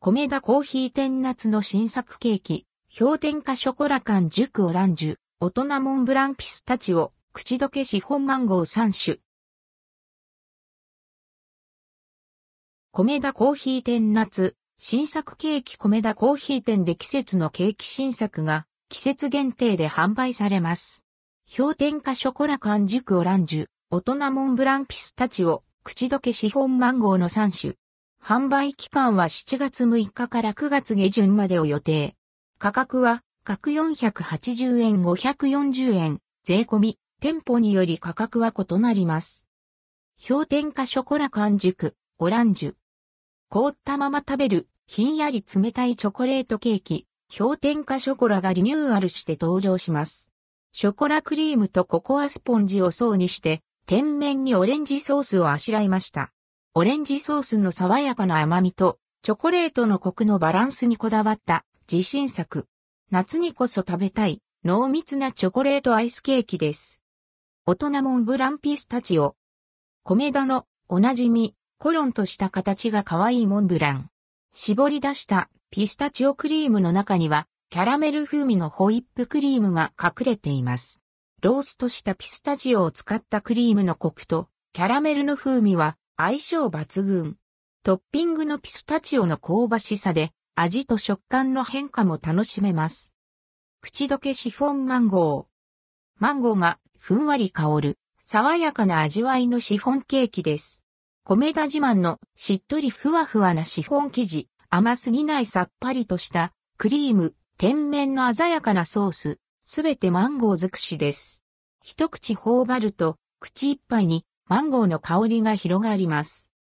米田コーヒー店夏の新作ケーキ、氷点下ショコラ缶熟オランジュ、大人モンブランピスタチオ、口どけシフォンマンゴー3種。米田コーヒー店夏、新作ケーキ米田コーヒー店で季節のケーキ新作が季節限定で販売されます。氷点下ショコラ缶熟オランジュ、大人モンブランピスタチオ、口どけシフォンマンゴーの3種。販売期間は7月6日から9月下旬までを予定。価格は、各480円540円、税込み、店舗により価格は異なります。氷点下ショコラ缶熟、オランジュ。凍ったまま食べる、ひんやり冷たいチョコレートケーキ、氷点下ショコラがリニューアルして登場します。ショコラクリームとココアスポンジを層にして、天面にオレンジソースをあしらいました。オレンジソースの爽やかな甘みと、チョコレートのコクのバランスにこだわった自信作。夏にこそ食べたい濃密なチョコレートアイスケーキです。大人モンブランピスタチオ。米田のおなじみ、コロンとした形が可愛いモンブラン。絞り出したピスタチオクリームの中には、キャラメル風味のホイップクリームが隠れています。ローストしたピスタチオを使ったクリームのコクと、キャラメルの風味は相性抜群。トッピングのピスタチオの香ばしさで、味と食感の変化も楽しめます。口どけシフォンマンゴー。マンゴーがふんわり香る、爽やかな味わいのシフォンケーキです。米田自慢のしっとりふわふわなシフォン生地、甘すぎないさっぱりとしたクリーム、天面の鮮やかなソース、すべてマンゴー尽くしです。一口頬張ると、口いっぱいにマンゴーの香りが広がります。